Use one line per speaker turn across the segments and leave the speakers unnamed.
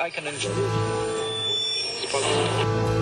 I, can enjoy it.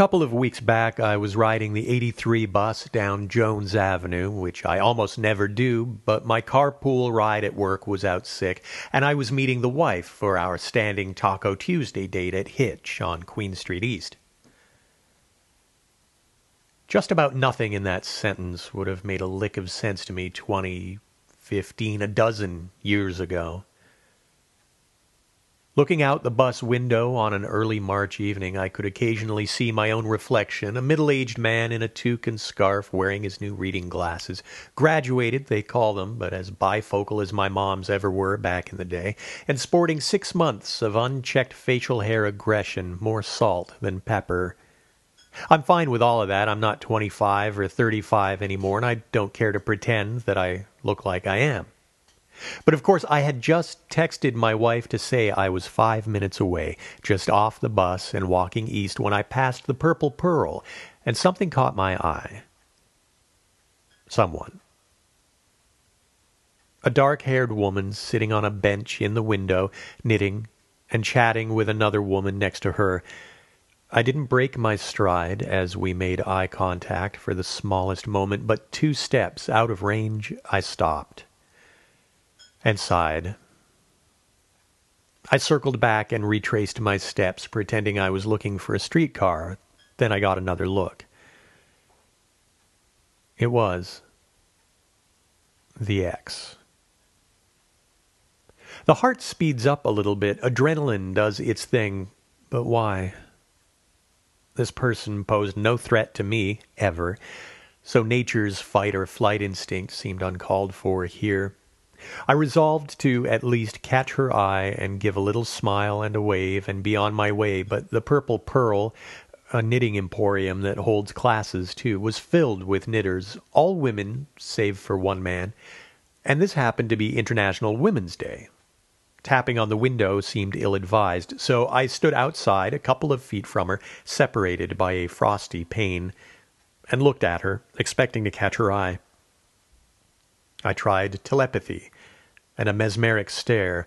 Couple of weeks back, I was riding the 83 bus down Jones Avenue, which I almost never do, but my carpool ride at work was out sick, and I was meeting the wife for our standing Taco Tuesday date at Hitch on Queen Street East. Just about nothing in that sentence would have made a lick of sense to me twenty, fifteen, a dozen years ago. Looking out the bus window on an early March evening, I could occasionally see my own reflection, a middle-aged man in a toque and scarf wearing his new reading glasses. Graduated, they call them, but as bifocal as my mom's ever were back in the day, and sporting six months of unchecked facial hair aggression, more salt than pepper. I'm fine with all of that. I'm not 25 or 35 anymore, and I don't care to pretend that I look like I am. But of course, I had just texted my wife to say I was five minutes away, just off the bus and walking east when I passed the Purple Purl, and something caught my eye. Someone. A dark haired woman sitting on a bench in the window, knitting and chatting with another woman next to her. I didn't break my stride as we made eye contact for the smallest moment, but two steps out of range I stopped and sighed. I circled back and retraced my steps, pretending I was looking for a streetcar. Then I got another look. It was the ex. The heart speeds up a little bit. Adrenaline does its thing. But why? This person posed no threat to me, ever, so nature's fight or flight instinct seemed uncalled for here. I resolved to at least catch her eye and give a little smile and a wave and be on my way, but the Purple Purl, a knitting emporium that holds classes too, was filled with knitters, all women save for one man, and this happened to be International Women's Day. Tapping on the window seemed ill advised, so I stood outside a couple of feet from her, separated by a frosty pane, and looked at her, expecting to catch her eye. I tried telepathy and a mesmeric stare.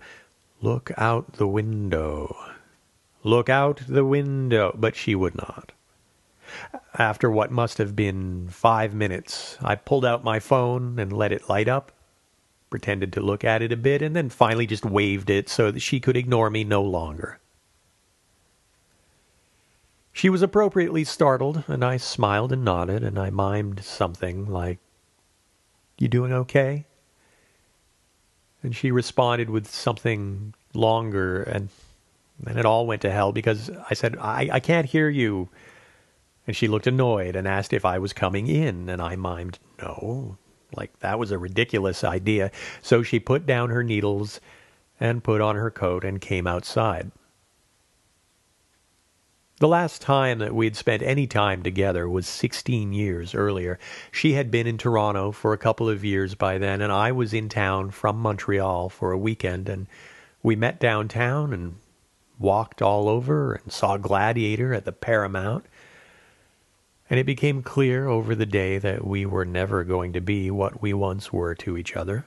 Look out the window. Look out the window. But she would not. After what must have been five minutes, I pulled out my phone and let it light up, pretended to look at it a bit, and then finally just waved it so that she could ignore me no longer. She was appropriately startled, and I smiled and nodded, and I mimed something like, You doing okay? And she responded with something longer, and then it all went to hell because I said, I, I can't hear you. And she looked annoyed and asked if I was coming in, and I mimed, no, like that was a ridiculous idea. So she put down her needles and put on her coat and came outside. The last time that we'd spent any time together was sixteen years earlier. She had been in Toronto for a couple of years by then, and I was in town from Montreal for a weekend, and we met downtown and walked all over and saw Gladiator at the Paramount. And it became clear over the day that we were never going to be what we once were to each other.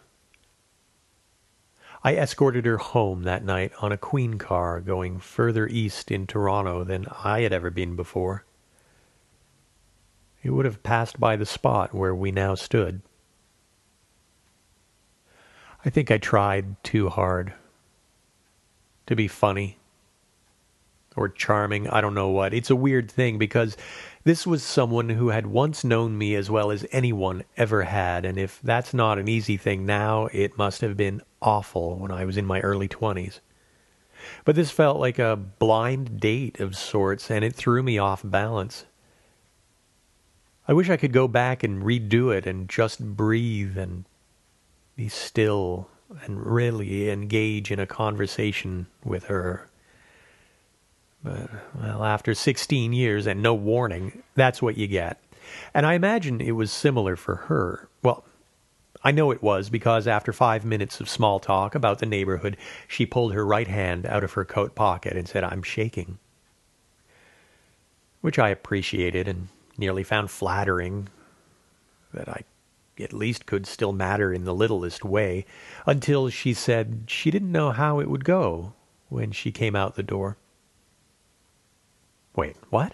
I escorted her home that night on a Queen car going further east in Toronto than I had ever been before. It would have passed by the spot where we now stood. I think I tried too hard to be funny or charming. I don't know what. It's a weird thing because this was someone who had once known me as well as anyone ever had, and if that's not an easy thing now, it must have been awful when I was in my early 20s. But this felt like a blind date of sorts, and it threw me off balance. I wish I could go back and redo it and just breathe and be still and really engage in a conversation with her. But, well, after 16 years and no warning, that's what you get. And I imagine it was similar for her. Well, I know it was because after five minutes of small talk about the neighborhood, she pulled her right hand out of her coat pocket and said, I'm shaking. Which I appreciated and nearly found flattering that I at least could still matter in the littlest way, until she said she didn't know how it would go when she came out the door. Wait, what?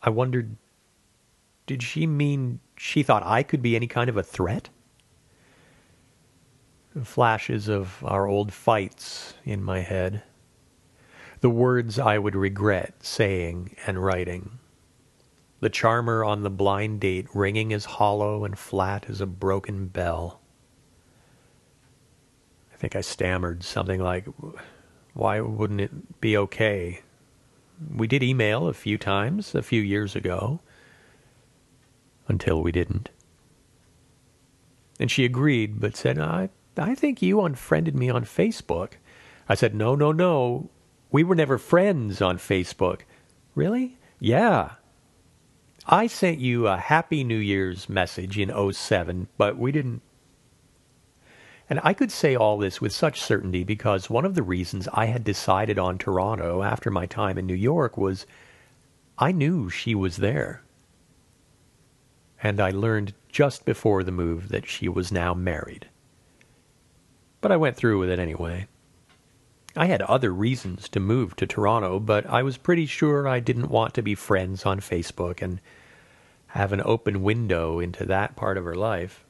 I wondered, did she mean she thought I could be any kind of a threat? Flashes of our old fights in my head. The words I would regret saying and writing. The charmer on the blind date ringing as hollow and flat as a broken bell. I think I stammered something like, Why wouldn't it be okay? We did email a few times a few years ago until we didn't. And she agreed, but said, I, I think you unfriended me on Facebook. I said, No, no, no. We were never friends on Facebook. Really? Yeah. I sent you a Happy New Year's message in 07, but we didn't. And I could say all this with such certainty because one of the reasons I had decided on Toronto after my time in New York was I knew she was there and I learned just before the move that she was now married. But I went through with it anyway. I had other reasons to move to Toronto, but I was pretty sure I didn't want to be friends on Facebook and have an open window into that part of her life.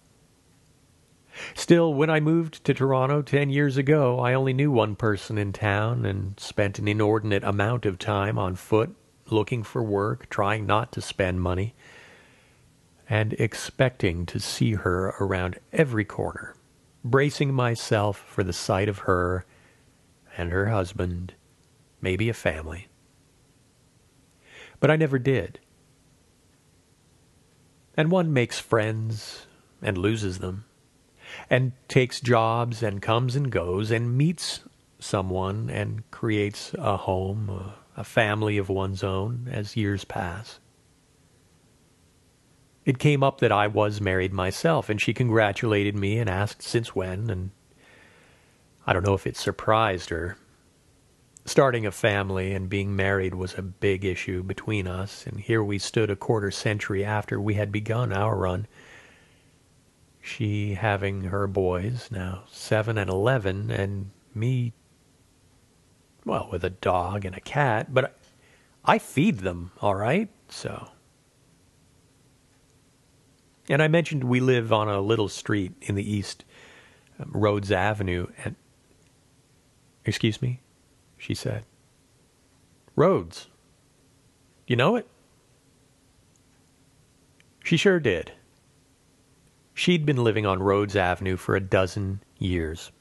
Still, when I moved to Toronto ten years ago, I only knew one person in town and spent an inordinate amount of time on foot, looking for work, trying not to spend money and expecting to see her around every corner, bracing myself for the sight of her and her husband, maybe a family. But I never did. And one makes friends and loses them, and takes jobs and comes and goes and meets someone and creates a home, a family of one's own as years pass. It came up that I was married myself, and she congratulated me and asked since when, and I don't know if it surprised her. Starting a family and being married was a big issue between us, and here we stood a quarter century after we had begun our run. She having her boys, now seven and eleven, and me, well, with a dog and a cat, but I feed them, all right, so and I mentioned we live on a little street in the east, um, Rhodes Avenue, and. Excuse me? She said. Rhodes. You know it? She sure did. She'd been living on Rhodes Avenue for a dozen years.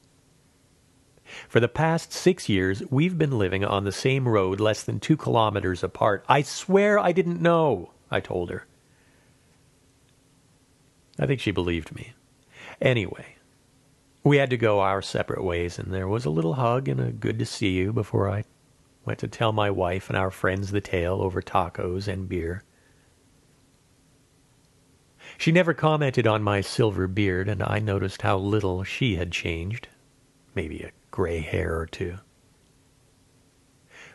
For the past six years, we've been living on the same road less than two kilometers apart. I swear I didn't know, I told her. I think she believed me. Anyway, we had to go our separate ways, and there was a little hug and a good to see you before I went to tell my wife and our friends the tale over tacos and beer. She never commented on my silver beard, and I noticed how little she had changed. Maybe a gray hair or two.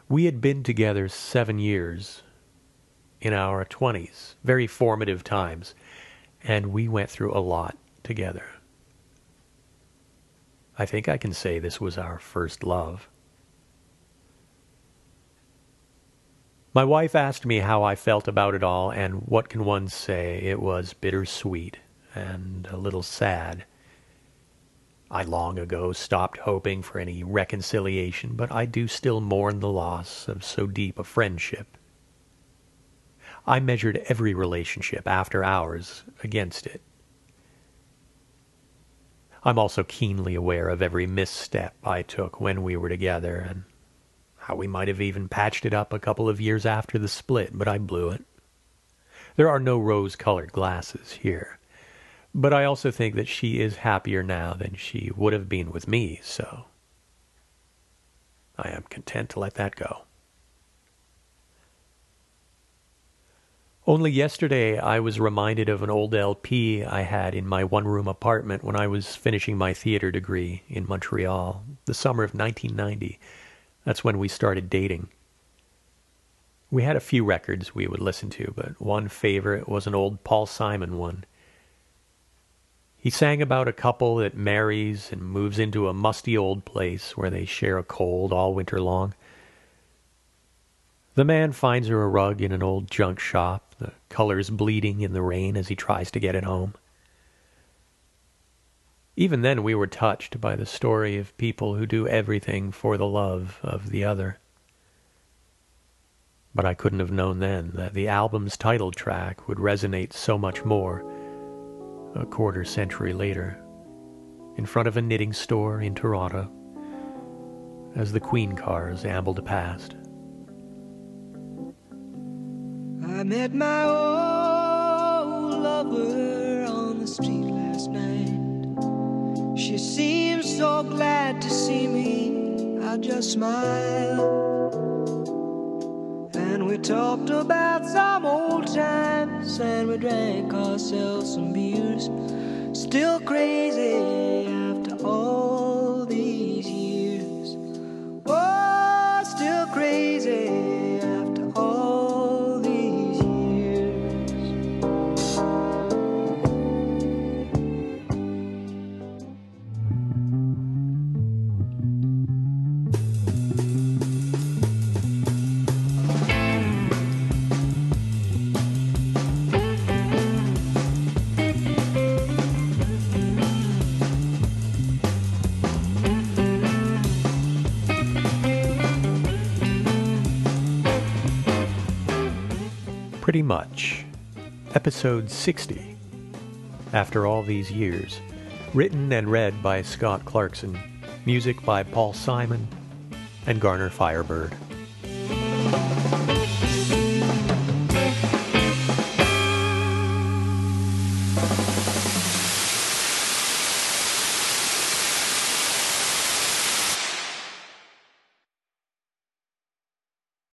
We had been together seven years in our twenties, very formative times and we went through a lot together. I think I can say this was our first love. My wife asked me how I felt about it all, and what can one say? It was bittersweet and a little sad. I long ago stopped hoping for any reconciliation, but I do still mourn the loss of so deep a friendship. I measured every relationship after ours against it. I'm also keenly aware of every misstep I took when we were together and we might have even patched it up a couple of years after the split, but I blew it. There are no rose-colored glasses here. But I also think that she is happier now than she would have been with me, so I am content to let that go. Only yesterday I was reminded of an old LP I had in my one room apartment when I was finishing my theater degree in Montreal, the summer of 1990. That's when we started dating. We had a few records we would listen to, but one favorite was an old Paul Simon one. He sang about a couple that marries and moves into a musty old place where they share a cold all winter long. The man finds her a rug in an old junk shop, the colors bleeding in the rain as he tries to get it home. Even then, we were touched by the story of people who do everything for the love of the other. But I couldn't have known then that the album's title track would resonate so much more a quarter century later, in front of a knitting store in Toronto, as the Queen cars ambled past.
I met my old lover on the street last night. She seemed so glad to see me. I just smiled. And we talked about some old times and we drank ourselves some beers. Still crazy after all
Pretty much. Episode 60. After all these years. Written and read by Scott Clarkson. Music by Paul Simon and Garner Firebird.